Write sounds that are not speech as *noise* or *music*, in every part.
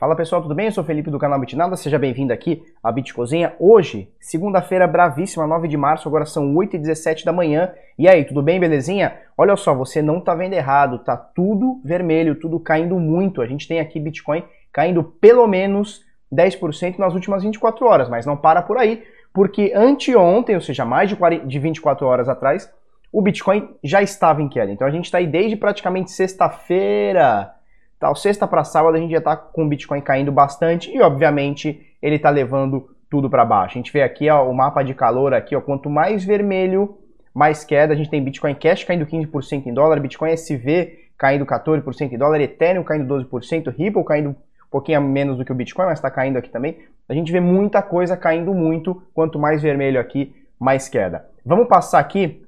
Fala pessoal, tudo bem? Eu sou o Felipe do canal Bitnada, seja bem-vindo aqui à Bitcozinha. Hoje, segunda-feira bravíssima, 9 de março, agora são 8h17 da manhã. E aí, tudo bem, belezinha? Olha só, você não tá vendo errado, tá tudo vermelho, tudo caindo muito. A gente tem aqui Bitcoin caindo pelo menos 10% nas últimas 24 horas, mas não para por aí, porque anteontem, ou seja, mais de, 40, de 24 horas atrás, o Bitcoin já estava em queda. Então a gente está aí desde praticamente sexta-feira Tal, sexta para sábado a gente já está com o Bitcoin caindo bastante e obviamente ele está levando tudo para baixo. A gente vê aqui ó, o mapa de calor aqui, ó, quanto mais vermelho, mais queda. A gente tem Bitcoin Cash caindo 15% em dólar, Bitcoin SV caindo 14% em dólar, Ethereum caindo 12%, Ripple caindo um pouquinho menos do que o Bitcoin, mas está caindo aqui também. A gente vê muita coisa caindo muito, quanto mais vermelho aqui, mais queda. Vamos passar aqui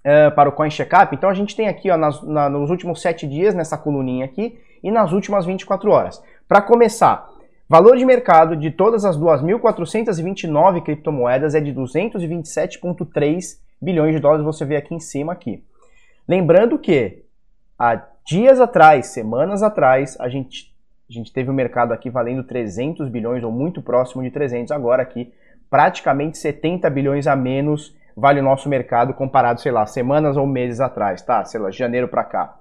uh, para o Coin Checkup. Então a gente tem aqui ó, nas, na, nos últimos 7 dias, nessa coluninha aqui, e nas últimas 24 horas. Para começar, valor de mercado de todas as 2.429 criptomoedas é de 227,3 bilhões de dólares, você vê aqui em cima aqui. Lembrando que há dias atrás, semanas atrás, a gente, a gente teve o um mercado aqui valendo 300 bilhões ou muito próximo de 300, agora aqui praticamente 70 bilhões a menos vale o nosso mercado comparado, sei lá, semanas ou meses atrás, tá? Sei lá, de janeiro para cá.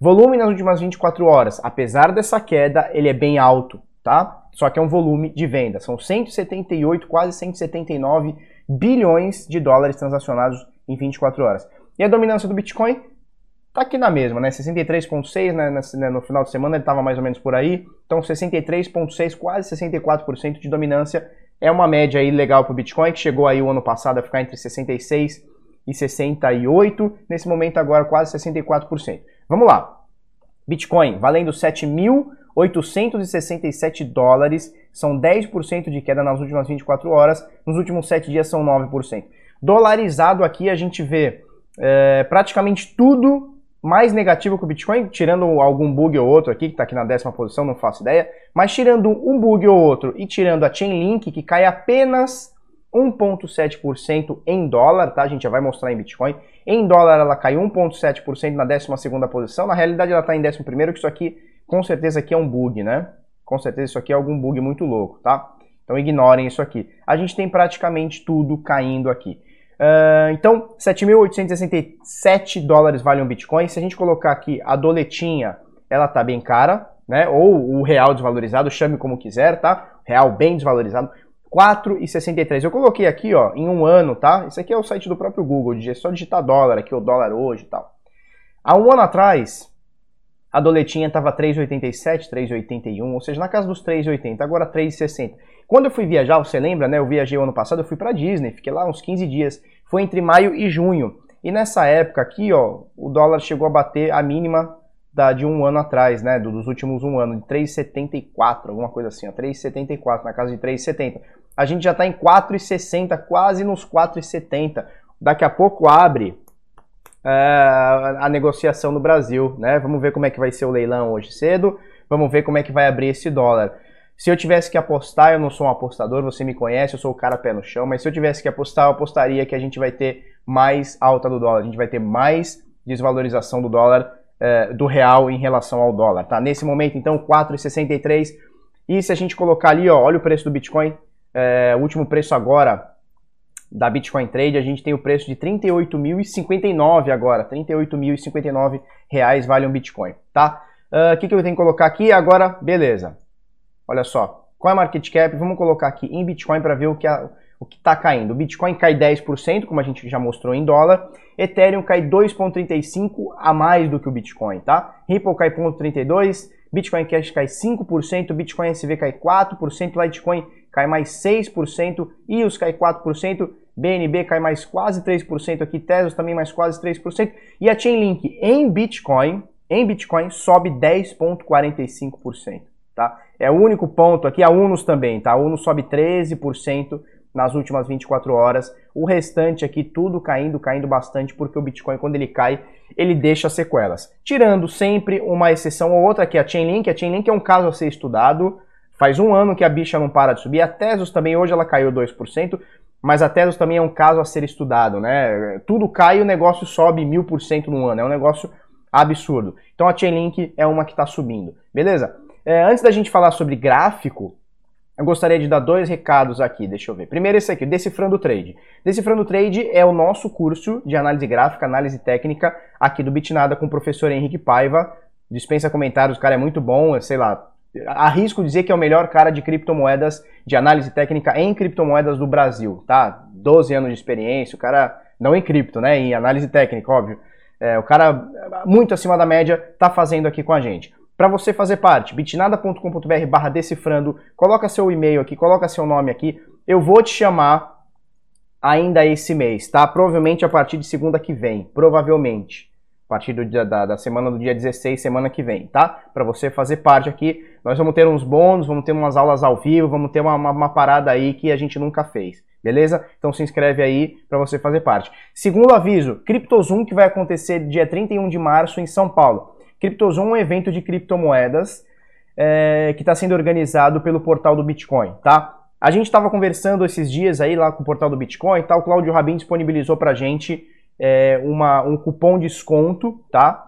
Volume nas últimas 24 horas, apesar dessa queda, ele é bem alto, tá? Só que é um volume de venda. São 178, quase 179 bilhões de dólares transacionados em 24 horas. E a dominância do Bitcoin tá aqui na mesma, né? 63,6, né? né? No final de semana ele estava mais ou menos por aí. Então 63,6, quase 64% de dominância é uma média aí legal para o Bitcoin, que chegou aí o ano passado a ficar entre 66 e 68, nesse momento agora quase 64%. Vamos lá. Bitcoin valendo 7.867 dólares, são 10% de queda nas últimas 24 horas, nos últimos 7 dias são 9%. Dolarizado aqui a gente vê é, praticamente tudo mais negativo que o Bitcoin, tirando algum bug ou outro aqui, que está aqui na décima posição, não faço ideia, mas tirando um bug ou outro e tirando a Chainlink, que cai apenas 1,7% em dólar, tá? A gente já vai mostrar em Bitcoin. Em dólar ela caiu 1,7% na 12 posição. Na realidade ela está em 11 que isso aqui com certeza aqui é um bug, né? Com certeza isso aqui é algum bug muito louco, tá? Então ignorem isso aqui. A gente tem praticamente tudo caindo aqui. Uh, então, 7.867 dólares vale um Bitcoin. Se a gente colocar aqui a doletinha, ela tá bem cara, né? Ou o real desvalorizado, chame como quiser, tá? Real bem desvalorizado. 4,63. Eu coloquei aqui, ó, em um ano, tá? Isso aqui é o site do próprio Google, é só digitar dólar aqui, o dólar hoje e tal. Há um ano atrás, a doletinha estava 3,87, 3,81, ou seja, na casa dos 3,80, agora 3,60. Quando eu fui viajar, você lembra, né? Eu viajei o ano passado, eu fui para Disney, fiquei lá uns 15 dias. Foi entre maio e junho. E nessa época aqui, ó, o dólar chegou a bater a mínima da, de um ano atrás, né? Dos últimos um ano, de 3,74, alguma coisa assim, ó, 3,74, na casa de 3,70 a gente já está em 4,60, quase nos 4,70. Daqui a pouco abre é, a negociação no Brasil, né? Vamos ver como é que vai ser o leilão hoje cedo, vamos ver como é que vai abrir esse dólar. Se eu tivesse que apostar, eu não sou um apostador, você me conhece, eu sou o cara pé no chão, mas se eu tivesse que apostar, eu apostaria que a gente vai ter mais alta do dólar, a gente vai ter mais desvalorização do dólar, é, do real em relação ao dólar, tá? Nesse momento, então, 4,63. E se a gente colocar ali, ó, olha o preço do Bitcoin, é, o último preço agora da Bitcoin Trade, a gente tem o preço de 38.059 agora, 38.059 reais vale um Bitcoin, tá? Ah, o uh, que, que eu tenho que colocar aqui agora? Beleza. Olha só, qual é a market cap? Vamos colocar aqui em Bitcoin para ver o que a, o que está caindo. O Bitcoin cai 10%, como a gente já mostrou em dólar. Ethereum cai 2,35% a mais do que o Bitcoin, tá? Ripple cai 0,32%, Bitcoin Cash cai 5%, Bitcoin SV cai 4%, Litecoin cai mais 6%, EOS cai 4%, BNB cai mais quase 3% aqui, Tesos também mais quase 3%, e a Chainlink em Bitcoin, em Bitcoin sobe 10.45%, tá? É o único ponto aqui, a Unos também, tá? A Unos sobe 13% nas últimas 24 horas. O restante aqui tudo caindo, caindo bastante, porque o Bitcoin quando ele cai, ele deixa sequelas. Tirando sempre uma exceção ou outra, que é a Chainlink. A Chainlink é um caso a ser estudado. Faz um ano que a bicha não para de subir. A Tesos também, hoje ela caiu 2%, mas a Tesos também é um caso a ser estudado, né? Tudo cai e o negócio sobe mil por cento no ano. É um negócio absurdo. Então a Chainlink é uma que está subindo, beleza? é, antes da gente falar sobre gráfico, eu gostaria de dar dois recados aqui, deixa eu ver. Primeiro esse aqui, Decifrando Trade. Decifrando Trade é o nosso curso de análise gráfica, análise técnica aqui do Bitnada com o professor Henrique Paiva. Dispensa comentários, o cara é muito bom, sei lá, arrisco dizer que é o melhor cara de criptomoedas, de análise técnica em criptomoedas do Brasil, tá? 12 anos de experiência, o cara, não em cripto, né? Em análise técnica, óbvio. É, o cara, muito acima da média, tá fazendo aqui com a gente. Para você fazer parte, bitnada.com.br barra decifrando, coloca seu e-mail aqui, coloca seu nome aqui. Eu vou te chamar ainda esse mês, tá? Provavelmente a partir de segunda que vem, provavelmente. A partir do dia, da, da semana do dia 16, semana que vem, tá? Para você fazer parte aqui. Nós vamos ter uns bônus, vamos ter umas aulas ao vivo, vamos ter uma, uma, uma parada aí que a gente nunca fez. Beleza? Então se inscreve aí para você fazer parte. Segundo aviso, CryptoZoom que vai acontecer dia 31 de março em São Paulo. CryptoZoom é um evento de criptomoedas é, que está sendo organizado pelo portal do Bitcoin, tá? A gente estava conversando esses dias aí lá com o portal do Bitcoin, tá? O Claudio Rabin disponibilizou para gente é, uma, um cupom de desconto, tá?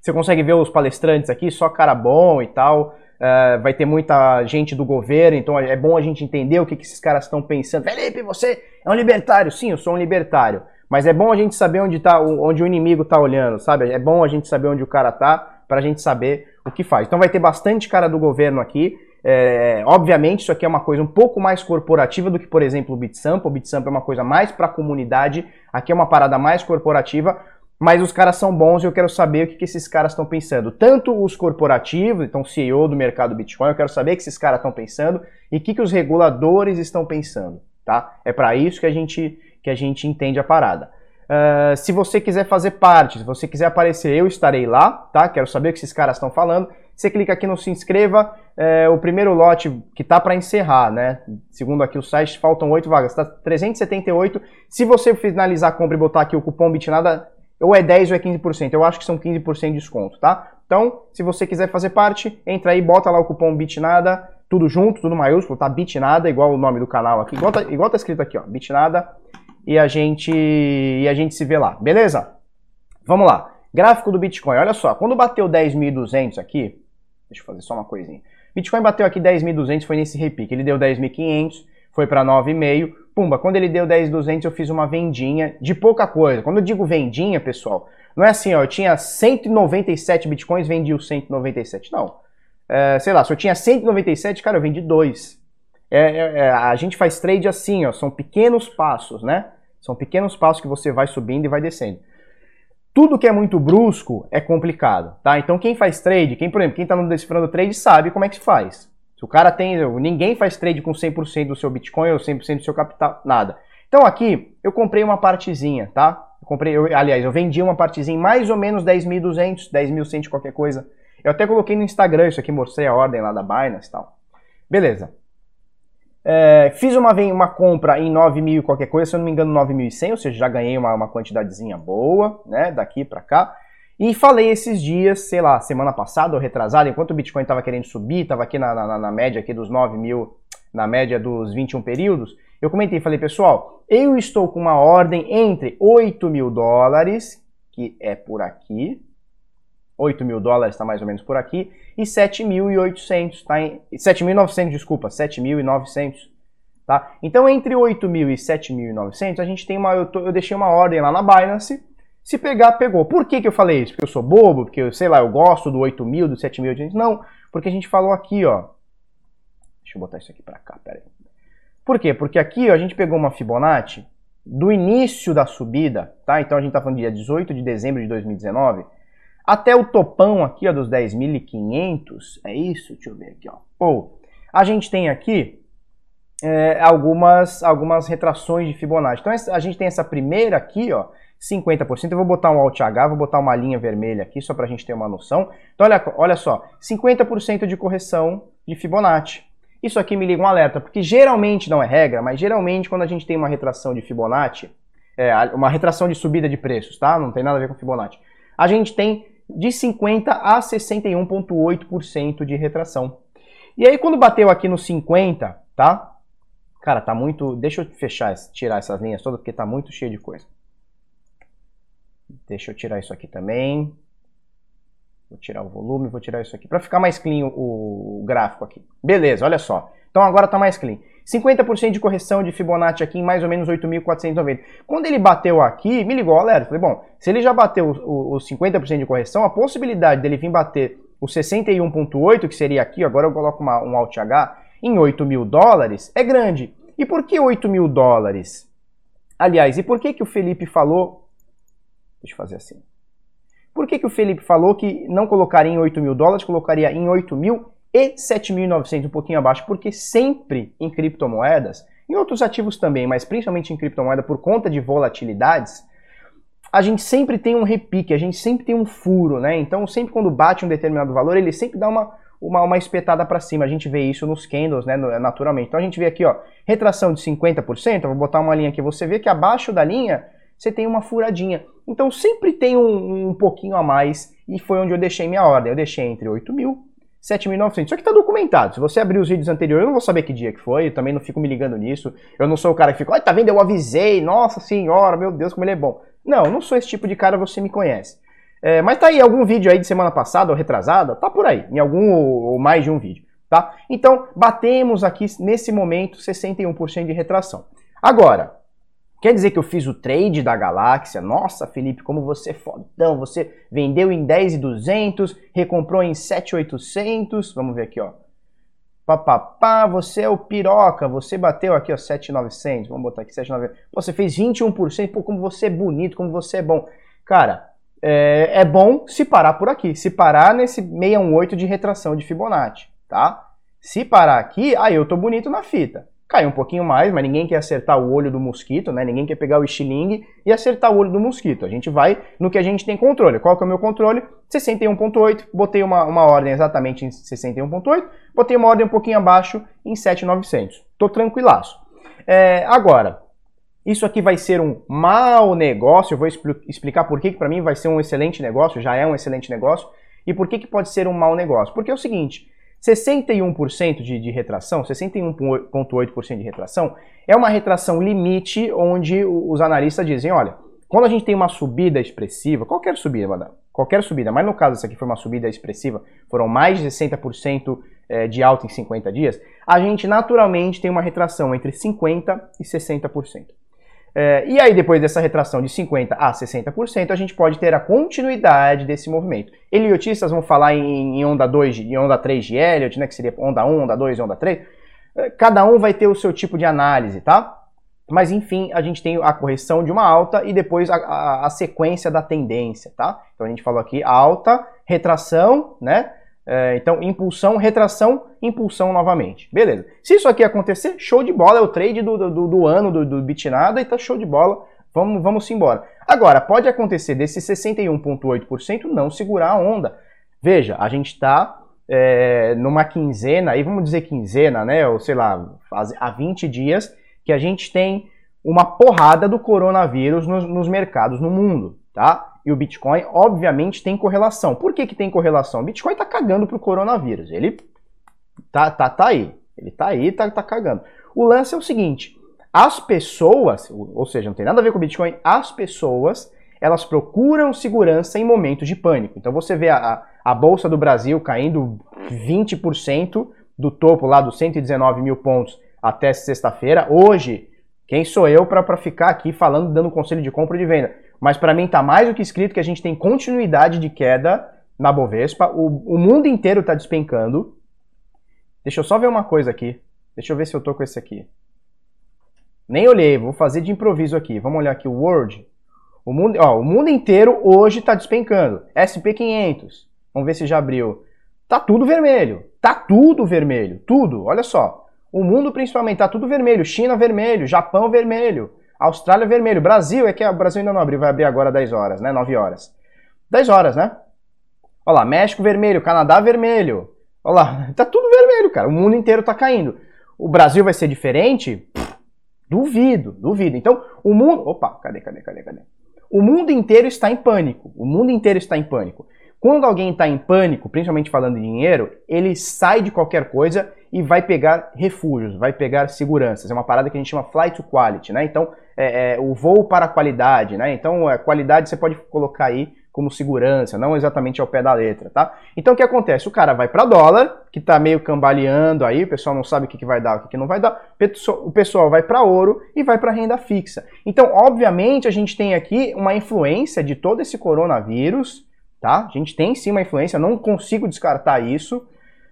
Você consegue ver os palestrantes aqui, só cara bom e tal. É, vai ter muita gente do governo, então é bom a gente entender o que, que esses caras estão pensando. Felipe, você é um libertário? Sim, eu sou um libertário. Mas é bom a gente saber onde, tá, onde o inimigo está olhando, sabe? É bom a gente saber onde o cara tá para a gente saber o que faz. Então vai ter bastante cara do governo aqui. É, obviamente, isso aqui é uma coisa um pouco mais corporativa do que, por exemplo, o BitSample. O BitSample é uma coisa mais para a comunidade. Aqui é uma parada mais corporativa. Mas os caras são bons e eu quero saber o que, que esses caras estão pensando. Tanto os corporativos, então CEO do mercado Bitcoin, eu quero saber o que esses caras estão pensando e o que, que os reguladores estão pensando. Tá? É para isso que a gente que a gente entende a parada. Uh, se você quiser fazer parte, se você quiser aparecer, eu estarei lá, tá? Quero saber o que esses caras estão falando. Você clica aqui no se inscreva, é, o primeiro lote que tá para encerrar, né? Segundo aqui o site, faltam 8 vagas, tá 378. Se você finalizar a compra e botar aqui o cupom BITNADA, ou é 10 ou é 15%, eu acho que são 15% de desconto, tá? Então, se você quiser fazer parte, entra aí, bota lá o cupom BITNADA, tudo junto, tudo maiúsculo, tá? BITNADA, igual o nome do canal aqui, igual tá, igual tá escrito aqui, ó, BITNADA e a gente e a gente se vê lá, beleza? Vamos lá. Gráfico do Bitcoin. Olha só, quando bateu 10.200 aqui, deixa eu fazer só uma coisinha. Bitcoin bateu aqui 10.200, foi nesse repique. Ele deu 10.500, foi para 9,5. Pumba, quando ele deu 10.200 eu fiz uma vendinha de pouca coisa. Quando eu digo vendinha, pessoal, não é assim, ó, eu tinha 197 Bitcoins, vendi os 197. Não. É, sei lá, se eu tinha 197, cara, eu vendi dois. É, é, é, a gente faz trade assim, ó, são pequenos passos, né? São pequenos passos que você vai subindo e vai descendo. Tudo que é muito brusco é complicado, tá? Então quem faz trade, quem, por exemplo, quem está no Decifrando Trade sabe como é que se faz. Se o cara tem, ninguém faz trade com 100% do seu Bitcoin ou 100% do seu capital, nada. Então aqui eu comprei uma partezinha, tá? Eu comprei, eu, aliás, eu vendi uma partezinha mais ou menos 10.200, 10.100 qualquer coisa. Eu até coloquei no Instagram isso aqui, mostrei a ordem lá da Binance e tal. Beleza. É, fiz uma, uma compra em 9 mil qualquer coisa, se eu não me engano 9.100, ou seja, já ganhei uma, uma quantidadezinha boa, né, daqui para cá. E falei esses dias, sei lá, semana passada ou retrasada, enquanto o Bitcoin estava querendo subir, estava aqui na, na, na, média aqui dos 9 mil, na média dos 21 períodos, eu comentei, falei, pessoal, eu estou com uma ordem entre 8 mil dólares, que é por aqui, 8 mil dólares está mais ou menos por aqui, e 7.800, tá? 7.900, desculpa, 7.900, tá? Então, entre 8.000 e 7.900, a gente tem uma, eu, tô, eu, deixei uma ordem lá na Binance, se pegar, pegou. Por que, que eu falei isso? Porque eu sou bobo? Porque, eu, sei lá, eu gosto do 8.000, do 7.800? Não, porque a gente falou aqui, ó. Deixa eu botar isso aqui para cá, pera aí. Por quê? Porque aqui ó, a gente pegou uma Fibonacci do início da subida, tá? Então a gente tá falando dia 18 de dezembro de 2019, até o topão aqui ó, dos 10.500, é isso? Deixa eu ver aqui. Ó. Ou a gente tem aqui é, algumas, algumas retrações de Fibonacci. Então a gente tem essa primeira aqui, ó, 50%. Eu vou botar um Alt H, vou botar uma linha vermelha aqui só para a gente ter uma noção. Então olha, olha só, 50% de correção de Fibonacci. Isso aqui me liga um alerta, porque geralmente não é regra, mas geralmente quando a gente tem uma retração de Fibonacci, é, uma retração de subida de preços, tá? Não tem nada a ver com Fibonacci. A gente tem de 50 a 61,8% de retração. E aí quando bateu aqui no 50, tá? Cara, tá muito... Deixa eu fechar, tirar essas linhas todas, porque tá muito cheio de coisa. Deixa eu tirar isso aqui também. Vou tirar o volume, vou tirar isso aqui, para ficar mais clean o, o gráfico aqui. Beleza, olha só. Então agora está mais clean. 50% de correção de Fibonacci aqui em mais ou menos 8.490. Quando ele bateu aqui, me ligou o alerta. Falei, bom, se ele já bateu os 50% de correção, a possibilidade dele vir bater o 61.8, que seria aqui, agora eu coloco uma, um Alt H, em 8 mil dólares, é grande. E por que 8 mil dólares? Aliás, e por que, que o Felipe falou... Deixa eu fazer assim. Por que, que o Felipe falou que não colocaria em 8 mil dólares, colocaria em 8 mil e 7.900, um pouquinho abaixo? Porque sempre em criptomoedas, em outros ativos também, mas principalmente em criptomoeda por conta de volatilidades, a gente sempre tem um repique, a gente sempre tem um furo, né? Então, sempre quando bate um determinado valor, ele sempre dá uma, uma, uma espetada para cima. A gente vê isso nos candles, né, naturalmente. Então, a gente vê aqui, ó, retração de 50%, eu vou botar uma linha aqui, você vê que abaixo da linha você tem uma furadinha. Então sempre tem um, um pouquinho a mais e foi onde eu deixei minha ordem. Eu deixei entre 8 mil 7.900. Isso aqui está documentado. Se você abrir os vídeos anteriores, eu não vou saber que dia que foi, eu também não fico me ligando nisso. Eu não sou o cara que fica, olha, tá vendo? Eu avisei, nossa senhora, meu Deus, como ele é bom. Não, eu não sou esse tipo de cara, você me conhece. É, mas tá aí algum vídeo aí de semana passada ou retrasada, tá por aí, em algum ou, ou mais de um vídeo, tá? Então, batemos aqui nesse momento 61% de retração. Agora, Quer dizer que eu fiz o trade da galáxia? Nossa, Felipe, como você é fodão. Você vendeu em 10,200, recomprou em 7,800. Vamos ver aqui, ó. Papapá, você é o piroca. Você bateu aqui, ó, 7,900. Vamos botar aqui 7,900. Você fez 21%. Pô, como você é bonito, como você é bom. Cara, é, é bom se parar por aqui. Se parar nesse 618 de retração de Fibonacci, tá? Se parar aqui, aí eu tô bonito na fita. Caiu um pouquinho mais, mas ninguém quer acertar o olho do mosquito, né? Ninguém quer pegar o estilingue e acertar o olho do mosquito. A gente vai no que a gente tem controle. Qual que é o meu controle? 61.8, botei uma, uma ordem exatamente em 61.8, botei uma ordem um pouquinho abaixo em 7.900. Tô tranquilaço. É, agora, isso aqui vai ser um mau negócio, eu vou expl explicar por que, que para mim vai ser um excelente negócio, já é um excelente negócio, e por que, que pode ser um mau negócio. Porque é o seguinte, 61% de, de retração, 61,8% de retração, é uma retração limite onde os analistas dizem, olha, quando a gente tem uma subida expressiva, qualquer subida, qualquer subida, mas no caso essa aqui foi uma subida expressiva, foram mais de 60% eh, de alta em 50 dias, a gente naturalmente tem uma retração entre 50% e 60%. É, e aí, depois dessa retração de 50% a 60%, a gente pode ter a continuidade desse movimento. Eliotistas vão falar em, em onda 2, em onda 3 de Elliott, né, que seria onda 1, onda 2 e onda 3. É, cada um vai ter o seu tipo de análise, tá? Mas enfim, a gente tem a correção de uma alta e depois a, a, a sequência da tendência, tá? Então a gente falou aqui alta, retração, né? É, então, impulsão, retração, impulsão novamente. Beleza. Se isso aqui acontecer, show de bola. É o trade do, do, do ano do, do Bitnada e tá show de bola. Vamos, vamos embora. Agora, pode acontecer desse 61,8% não segurar a onda. Veja, a gente está é, numa quinzena, aí vamos dizer quinzena, né? Ou sei lá, há 20 dias, que a gente tem uma porrada do coronavírus nos, nos mercados no mundo, tá? E o Bitcoin, obviamente, tem correlação. Por que, que tem correlação? O Bitcoin está cagando para o coronavírus. Ele tá, tá, tá aí. Ele tá aí, tá, tá cagando. O lance é o seguinte: as pessoas, ou seja, não tem nada a ver com o Bitcoin, as pessoas elas procuram segurança em momentos de pânico. Então você vê a, a Bolsa do Brasil caindo 20% do topo lá dos 119 mil pontos até sexta-feira. Hoje, quem sou eu para ficar aqui falando, dando conselho de compra e de venda? Mas para mim está mais do que escrito que a gente tem continuidade de queda na Bovespa. O, o mundo inteiro está despencando. Deixa eu só ver uma coisa aqui. Deixa eu ver se eu tô com esse aqui. Nem olhei, vou fazer de improviso aqui. Vamos olhar aqui o Word. O mundo, ó, o mundo inteiro hoje está despencando. SP500. Vamos ver se já abriu. Tá tudo vermelho. Tá tudo vermelho. Tudo. Olha só. O mundo principalmente tá tudo vermelho. China vermelho, Japão vermelho. Austrália vermelho. Brasil, é que o Brasil ainda não abriu, vai abrir agora 10 horas, né? 9 horas. 10 horas, né? Olha lá, México vermelho, Canadá vermelho. Olha lá, *laughs* tá tudo vermelho, cara. O mundo inteiro tá caindo. O Brasil vai ser diferente? duvido, duvido. Então, o mundo. Opa, cadê, cadê, cadê, cadê? O mundo inteiro está em pânico. O mundo inteiro está em pânico. Quando alguém está em pânico, principalmente falando de dinheiro, ele sai de qualquer coisa e vai pegar refúgios, vai pegar seguranças. É uma parada que a gente chama flight to quality, né? Então, é, é, o voo para a qualidade, né? Então, a qualidade você pode colocar aí como segurança, não exatamente ao pé da letra, tá? Então o que acontece? O cara vai para dólar, que tá meio cambaleando aí, o pessoal não sabe o que, que vai dar, o que, que não vai dar. O pessoal vai para ouro e vai para renda fixa. Então, obviamente, a gente tem aqui uma influência de todo esse coronavírus, tá? A gente tem sim uma influência, não consigo descartar isso.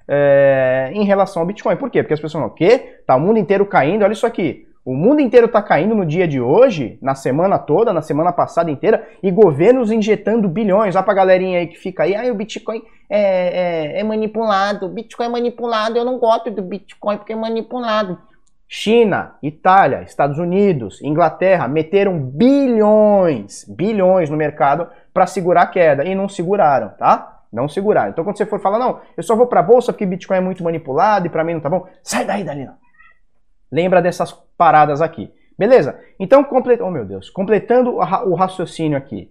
É, em relação ao Bitcoin. Por quê? Porque as pessoas falam, o quê? Tá o mundo inteiro caindo, olha isso aqui. O mundo inteiro está caindo no dia de hoje, na semana toda, na semana passada inteira, e governos injetando bilhões. Olha pra galerinha aí que fica aí, ah, o Bitcoin é, é, é manipulado, o Bitcoin é manipulado, eu não gosto do Bitcoin porque é manipulado. China, Itália, Estados Unidos, Inglaterra meteram bilhões, bilhões no mercado para segurar a queda e não seguraram, tá? Não seguraram. Então quando você for falar, não, eu só vou para bolsa porque Bitcoin é muito manipulado e para mim não tá bom, sai daí, Dalina. Lembra dessas paradas aqui. Beleza? Então, complet... oh, meu Deus. completando o raciocínio aqui.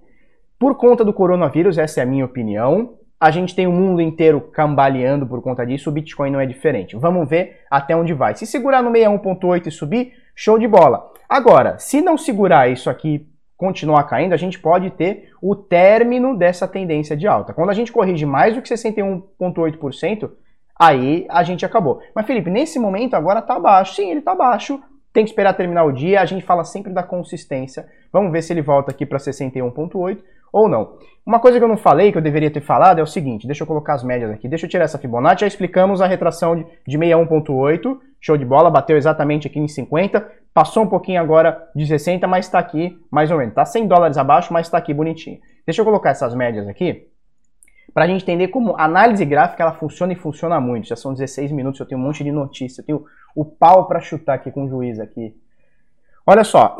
Por conta do coronavírus, essa é a minha opinião, a gente tem o mundo inteiro cambaleando por conta disso, o Bitcoin não é diferente. Vamos ver até onde vai. Se segurar no 61.8 e subir, show de bola. Agora, se não segurar isso aqui, continuar caindo, a gente pode ter o término dessa tendência de alta. Quando a gente corrige mais do que 61.8%, aí a gente acabou. Mas Felipe, nesse momento agora tá baixo. Sim, ele tá baixo. Tem que esperar terminar o dia. A gente fala sempre da consistência. Vamos ver se ele volta aqui para 61.8 ou não. Uma coisa que eu não falei, que eu deveria ter falado, é o seguinte. Deixa eu colocar as médias aqui. Deixa eu tirar essa Fibonacci. Já explicamos a retração de, de 61.8. Show de bola. Bateu exatamente aqui em 50. Passou um pouquinho agora de 60, mas está aqui mais ou menos. Tá 100 dólares abaixo, mas está aqui bonitinho. Deixa eu colocar essas médias aqui para a gente entender como a análise gráfica ela funciona e funciona muito. Já são 16 minutos, eu tenho um monte de notícia, eu tenho o pau para chutar aqui com o juiz aqui. Olha só,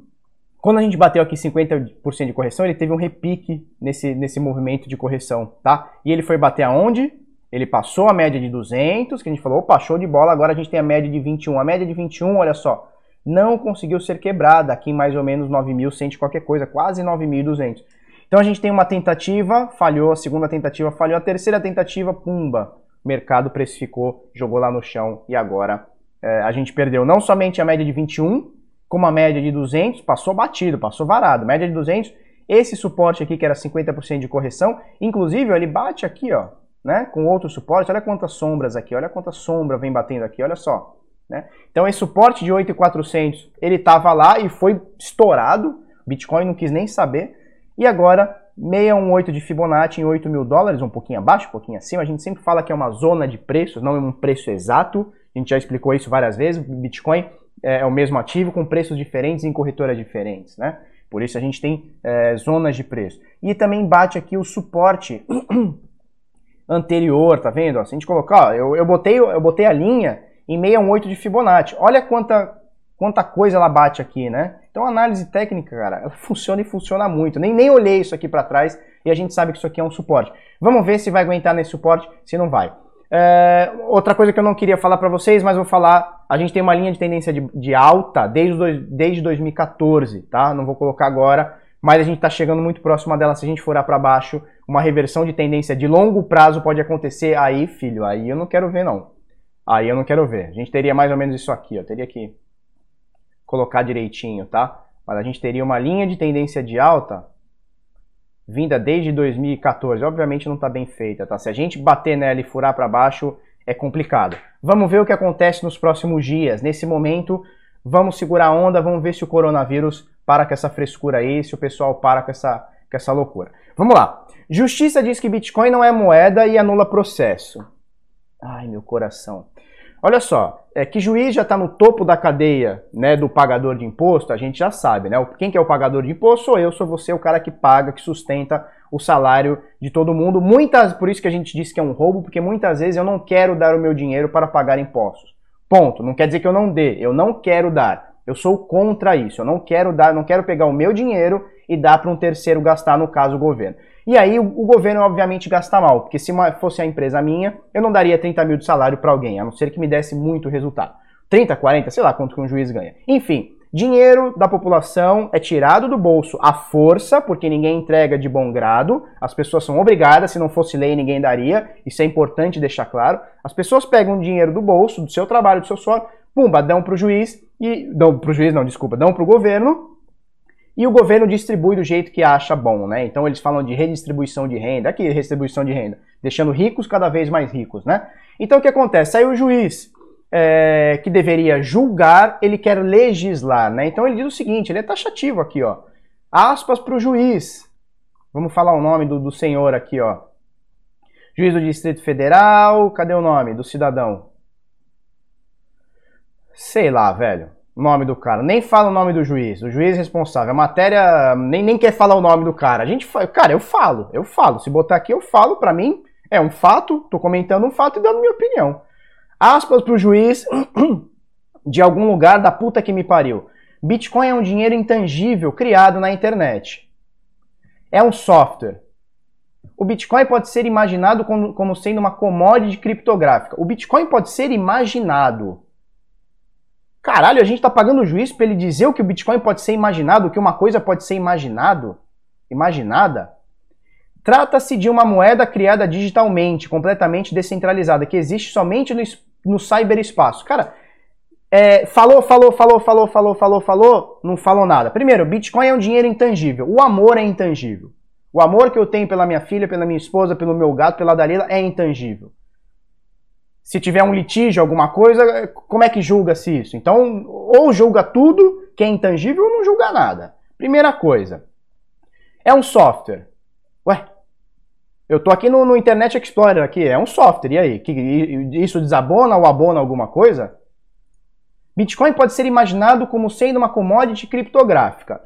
*clears throat* quando a gente bateu aqui 50% de correção, ele teve um repique nesse, nesse movimento de correção, tá? E ele foi bater aonde? Ele passou a média de 200, que a gente falou, opa, show de bola, agora a gente tem a média de 21. A média de 21, olha só, não conseguiu ser quebrada aqui em mais ou menos 9.100 qualquer coisa, quase 9.200. Então a gente tem uma tentativa, falhou, a segunda tentativa falhou, a terceira tentativa, pumba, o mercado precificou, jogou lá no chão e agora é, a gente perdeu não somente a média de 21, como a média de 200, passou batido, passou varado, média de 200, esse suporte aqui que era 50% de correção, inclusive ele bate aqui, ó, né, com outro suporte, olha quantas sombras aqui, olha quanta sombra vem batendo aqui, olha só. Né? Então esse suporte de 8.400, ele estava lá e foi estourado, Bitcoin não quis nem saber, e agora, 618 de Fibonacci em 8 mil dólares, um pouquinho abaixo, um pouquinho acima. A gente sempre fala que é uma zona de preços, não é um preço exato. A gente já explicou isso várias vezes. Bitcoin é o mesmo ativo com preços diferentes em corretoras diferentes, né? Por isso a gente tem é, zonas de preço. E também bate aqui o suporte *clears throat* anterior, tá vendo? Se a gente colocar, ó, eu, eu, botei, eu botei a linha em 618 de Fibonacci. Olha quanta, quanta coisa ela bate aqui, né? Então análise técnica, cara, ela *laughs* funciona e funciona muito. Nem, nem olhei isso aqui para trás e a gente sabe que isso aqui é um suporte. Vamos ver se vai aguentar nesse suporte, se não vai. É, outra coisa que eu não queria falar para vocês, mas vou falar, a gente tem uma linha de tendência de, de alta desde, desde 2014, tá? Não vou colocar agora, mas a gente está chegando muito próximo dela. Se a gente furar para baixo, uma reversão de tendência de longo prazo pode acontecer. Aí, filho, aí eu não quero ver não. Aí eu não quero ver. A gente teria mais ou menos isso aqui, ó. Teria que colocar direitinho, tá? Mas a gente teria uma linha de tendência de alta vinda desde 2014. Obviamente não está bem feita, tá? Se a gente bater nela e furar para baixo, é complicado. Vamos ver o que acontece nos próximos dias. Nesse momento, vamos segurar a onda, vamos ver se o coronavírus para com essa frescura aí, se o pessoal para com essa, com essa loucura. Vamos lá. Justiça diz que Bitcoin não é moeda e anula processo. Ai, meu coração. Olha só, é que juiz já está no topo da cadeia né, do pagador de imposto, a gente já sabe, né? Quem que é o pagador de imposto? Sou eu, sou você, o cara que paga, que sustenta o salário de todo mundo. Muitas, por isso que a gente disse que é um roubo, porque muitas vezes eu não quero dar o meu dinheiro para pagar impostos. Ponto. Não quer dizer que eu não dê, eu não quero dar. Eu sou contra isso. Eu não quero dar, não quero pegar o meu dinheiro e dar para um terceiro gastar, no caso o governo. E aí o, o governo, obviamente, gasta mal, porque se uma, fosse a empresa minha, eu não daria 30 mil de salário para alguém, a não ser que me desse muito resultado. 30, 40, sei lá quanto que um juiz ganha. Enfim, dinheiro da população é tirado do bolso à força, porque ninguém entrega de bom grado, as pessoas são obrigadas, se não fosse lei ninguém daria, isso é importante deixar claro. As pessoas pegam dinheiro do bolso, do seu trabalho, do seu suor, pumba, dão para o juiz, e dão para o juiz, não, desculpa, dão para o governo, e o governo distribui do jeito que acha bom, né? Então eles falam de redistribuição de renda, aqui redistribuição de renda, deixando ricos cada vez mais ricos, né? Então o que acontece? Aí o juiz é, que deveria julgar, ele quer legislar, né? Então ele diz o seguinte, ele é taxativo aqui, ó. Aspas para o juiz. Vamos falar o nome do, do senhor aqui, ó. Juiz do Distrito Federal, cadê o nome do cidadão? Sei lá, velho. Nome do cara. Nem fala o nome do juiz. O juiz responsável. A matéria nem, nem quer falar o nome do cara. A gente fala. Cara, eu falo. Eu falo. Se botar aqui, eu falo. Pra mim, é um fato. Tô comentando um fato e dando minha opinião. Aspas pro juiz *clears throat* de algum lugar da puta que me pariu. Bitcoin é um dinheiro intangível criado na internet. É um software. O Bitcoin pode ser imaginado como, como sendo uma commodity criptográfica. O Bitcoin pode ser imaginado. Caralho, a gente tá pagando o juiz para ele dizer o que o Bitcoin pode ser imaginado, o que uma coisa pode ser imaginado, imaginada. Trata-se de uma moeda criada digitalmente, completamente descentralizada, que existe somente no, no cyberespaço. Cara, é, falou, falou, falou, falou, falou, falou, falou, não falou nada. Primeiro, Bitcoin é um dinheiro intangível. O amor é intangível. O amor que eu tenho pela minha filha, pela minha esposa, pelo meu gato, pela Dalila é intangível se tiver um litígio, alguma coisa, como é que julga-se isso? Então, ou julga tudo que é intangível ou não julga nada. Primeira coisa, é um software. Ué, eu tô aqui no, no Internet Explorer aqui, é um software, e aí? Que, isso desabona ou abona alguma coisa? Bitcoin pode ser imaginado como sendo uma commodity criptográfica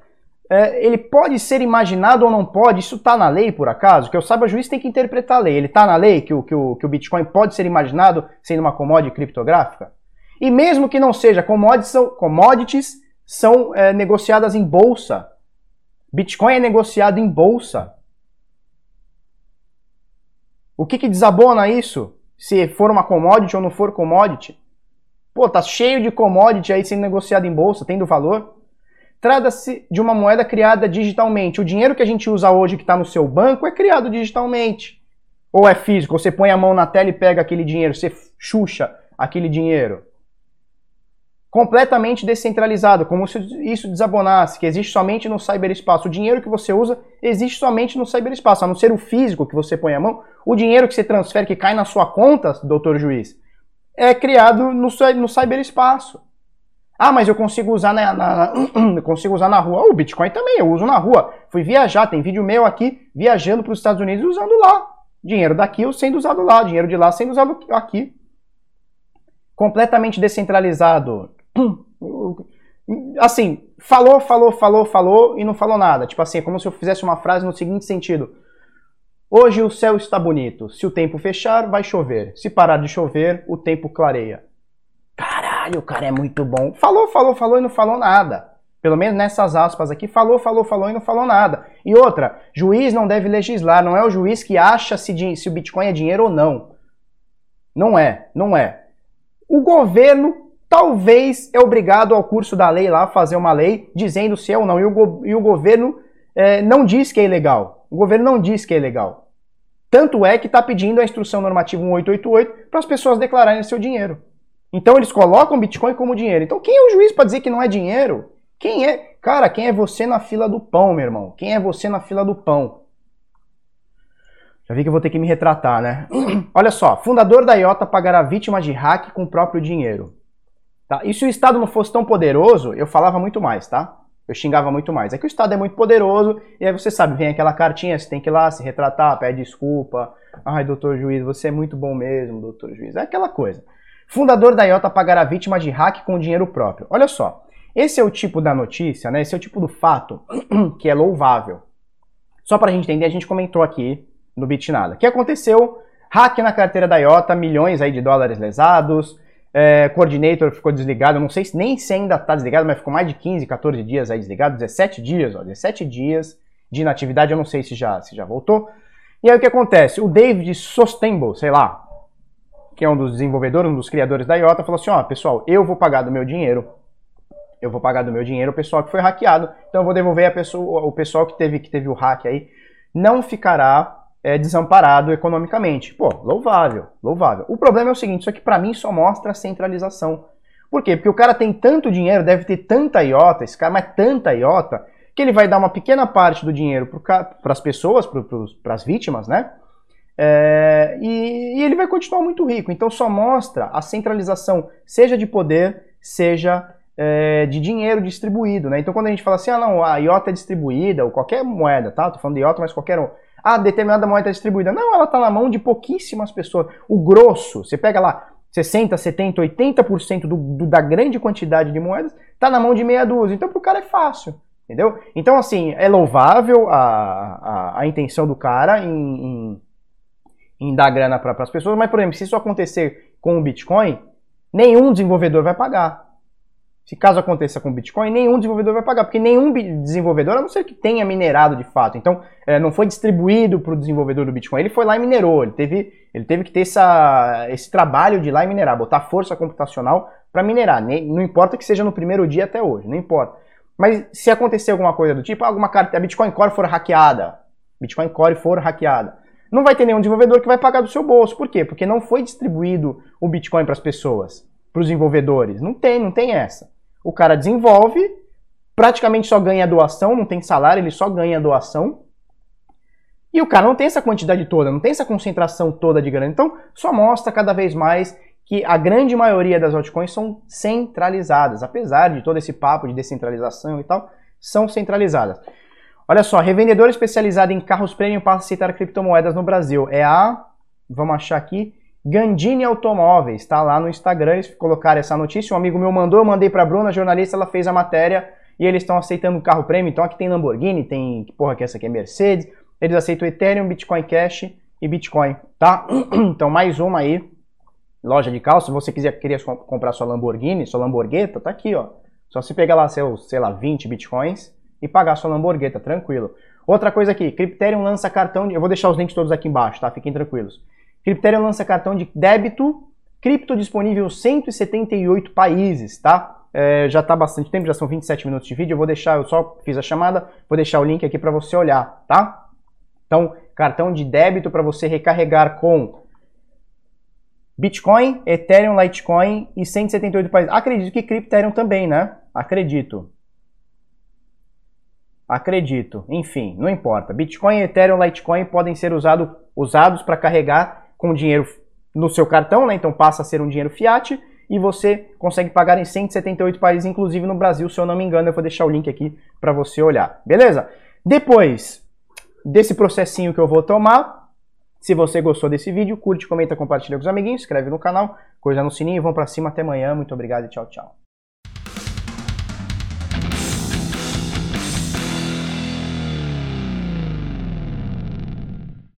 é, ele pode ser imaginado ou não pode? Isso está na lei, por acaso? Que eu saiba, o juiz tem que interpretar a lei. Ele está na lei que o, que, o, que o Bitcoin pode ser imaginado sendo uma commodity criptográfica? E mesmo que não seja, commodities são, commodities são é, negociadas em bolsa. Bitcoin é negociado em bolsa. O que, que desabona isso? Se for uma commodity ou não for commodity? Pô, tá cheio de commodity aí sendo negociado em bolsa, tendo valor. Trata-se de uma moeda criada digitalmente. O dinheiro que a gente usa hoje que está no seu banco é criado digitalmente. Ou é físico, você põe a mão na tela e pega aquele dinheiro, você chucha aquele dinheiro. Completamente descentralizado, como se isso desabonasse, que existe somente no cyberespaço. O dinheiro que você usa existe somente no cyberespaço, a não ser o físico que você põe a mão. O dinheiro que você transfere, que cai na sua conta, doutor juiz, é criado no, no cyberespaço. Ah, mas eu consigo usar na, na, *clears throat* eu consigo usar na rua. O Bitcoin também, eu uso na rua. Fui viajar, tem vídeo meu aqui viajando para os Estados Unidos usando lá. Dinheiro daqui sendo usado lá, dinheiro de lá sendo usado aqui. Completamente descentralizado. *clears throat* Assim, falou, falou, falou, falou e não falou nada. Tipo assim, é como se eu fizesse uma frase no seguinte sentido. Hoje o céu está bonito. Se o tempo fechar, vai chover. Se parar de chover, o tempo clareia caralho, o cara é muito bom. Falou, falou, falou e não falou nada. Pelo menos nessas aspas aqui, falou, falou, falou e não falou nada. E outra, juiz não deve legislar, não é o juiz que acha se, se o Bitcoin é dinheiro ou não. Não é, não é. O governo talvez é obrigado ao curso da lei lá fazer uma lei dizendo se é ou não. E o, go e o governo é, não diz que é ilegal. O governo não diz que é ilegal. Tanto é que está pedindo a instrução normativa 1888 para as pessoas declararem seu dinheiro. Então eles colocam Bitcoin como dinheiro. Então quem é o juiz para dizer que não é dinheiro? Quem é? Cara, quem é você na fila do pão, meu irmão? Quem é você na fila do pão? Já vi que eu vou ter que me retratar, né? *clears throat* Olha só, fundador da IOTA pagará vítima de hack com o próprio dinheiro. Tá? E se o Estado não fosse tão poderoso, eu falava muito mais, tá? Eu xingava muito mais. É que o Estado é muito poderoso e aí você sabe, vem aquela cartinha, você tem que ir lá se retratar, pede desculpa. Ai, doutor juiz, você é muito bom mesmo, doutor juiz. É aquela coisa. Fundador da IOTA pagará vítima de hack com dinheiro próprio. Olha só, esse é o tipo da notícia, né? Esse é o tipo do fato *clears throat* que é louvável. Só para a gente entender, a gente comentou aqui no Bitnada. O que aconteceu? Hack na carteira da IOTA, milhões aí de dólares lesados, é, coordinator ficou desligado, não sei se nem se ainda está desligado, mas ficou mais de 15, 14 dias aí desligado, 17 dias, ó, 17 dias de inatividade, eu não sei se já, se já voltou. E aí o que acontece? O David Sostenbo, sei lá, que é um dos desenvolvedores, um dos criadores da IOTA, falou assim: ó, pessoal, eu vou pagar do meu dinheiro. Eu vou pagar do meu dinheiro o pessoal que foi hackeado. Então eu vou devolver a pessoa, o pessoal que teve, que teve o hack aí. Não ficará é, desamparado economicamente. Pô, louvável, louvável. O problema é o seguinte: isso aqui para mim só mostra a centralização. Por quê? Porque o cara tem tanto dinheiro, deve ter tanta IOTA, esse cara, mas tanta IOTA, Que ele vai dar uma pequena parte do dinheiro para as pessoas, para as vítimas, né? É, e, e ele vai continuar muito rico. Então só mostra a centralização, seja de poder, seja é, de dinheiro distribuído, né? Então quando a gente fala assim, ah não, a IOTA é distribuída, ou qualquer moeda, tá? Tô falando de IOTA, mas qualquer um. Ah, determinada moeda é distribuída. Não, ela tá na mão de pouquíssimas pessoas. O grosso, você pega lá 60, 70, 80% do, do, da grande quantidade de moedas, tá na mão de meia dúzia. Então pro cara é fácil. Entendeu? Então, assim, é louvável a, a, a intenção do cara em, em, em dar grana para as pessoas, mas, por exemplo, se isso acontecer com o Bitcoin, nenhum desenvolvedor vai pagar. Se caso aconteça com Bitcoin, nenhum desenvolvedor vai pagar, porque nenhum desenvolvedor, a não ser que tenha minerado de fato, então é, não foi distribuído para o desenvolvedor do Bitcoin, ele foi lá e minerou, ele teve, ele teve que ter essa, esse trabalho de ir lá e minerar, botar força computacional para minerar, não importa que seja no primeiro dia até hoje, não importa. Mas se acontecer alguma coisa do tipo, alguma carta, a Bitcoin Core for hackeada, Bitcoin Core for hackeada, não vai ter nenhum desenvolvedor que vai pagar do seu bolso. Por quê? Porque não foi distribuído o Bitcoin para as pessoas, para os desenvolvedores. Não tem, não tem essa. O cara desenvolve, praticamente só ganha doação, não tem salário, ele só ganha doação. E o cara não tem essa quantidade toda, não tem essa concentração toda de grana. Então, só mostra cada vez mais que a grande maioria das altcoins são centralizadas, apesar de todo esse papo de descentralização e tal, são centralizadas. Olha só, revendedor especializado em carros premium passa a aceitar criptomoedas no Brasil. É a, vamos achar aqui, Gandini Automóveis, está lá no Instagram, eles colocaram essa notícia, um amigo meu mandou, eu mandei para a Bruna, jornalista, ela fez a matéria e eles estão aceitando carro premium, então aqui tem Lamborghini, tem, porra que é essa aqui, é Mercedes, eles aceitam Ethereum, Bitcoin Cash e Bitcoin, tá? *clears throat* Então mais uma aí, loja de carro, se você quiser queria comprar sua Lamborghini, sua Lamborgheta, tá aqui, ó. Só você pegar lá seus, sei lá, 20 Bitcoins e pagar sua Lamborgheta, tranquilo. Outra coisa aqui, Crypterium lança cartão, de, eu vou deixar os links todos aqui embaixo, tá? Fiquem tranquilos. Crypterium lança cartão de débito, cripto disponível em 178 países, tá? É, já está bastante tempo, já são 27 minutos de vídeo. Eu vou deixar, eu só fiz a chamada, vou deixar o link aqui para você olhar, tá? Então, cartão de débito para você recarregar com Bitcoin, Ethereum, Litecoin e 178 países. Acredito que Crypterium também, né? Acredito. Acredito. Enfim, não importa. Bitcoin, Ethereum, Litecoin podem ser usado, usados para carregar com dinheiro no seu cartão, né? Então passa a ser um dinheiro fiat e você consegue pagar em 178 países, inclusive no Brasil, se eu não me engano. Eu vou deixar o link aqui para você olhar, beleza? Depois desse processinho que eu vou tomar, se você gostou desse vídeo, curte, comenta, compartilha com os amiguinhos, inscreve no canal, coisa no sininho, vão para cima até amanhã. Muito obrigado e tchau, tchau.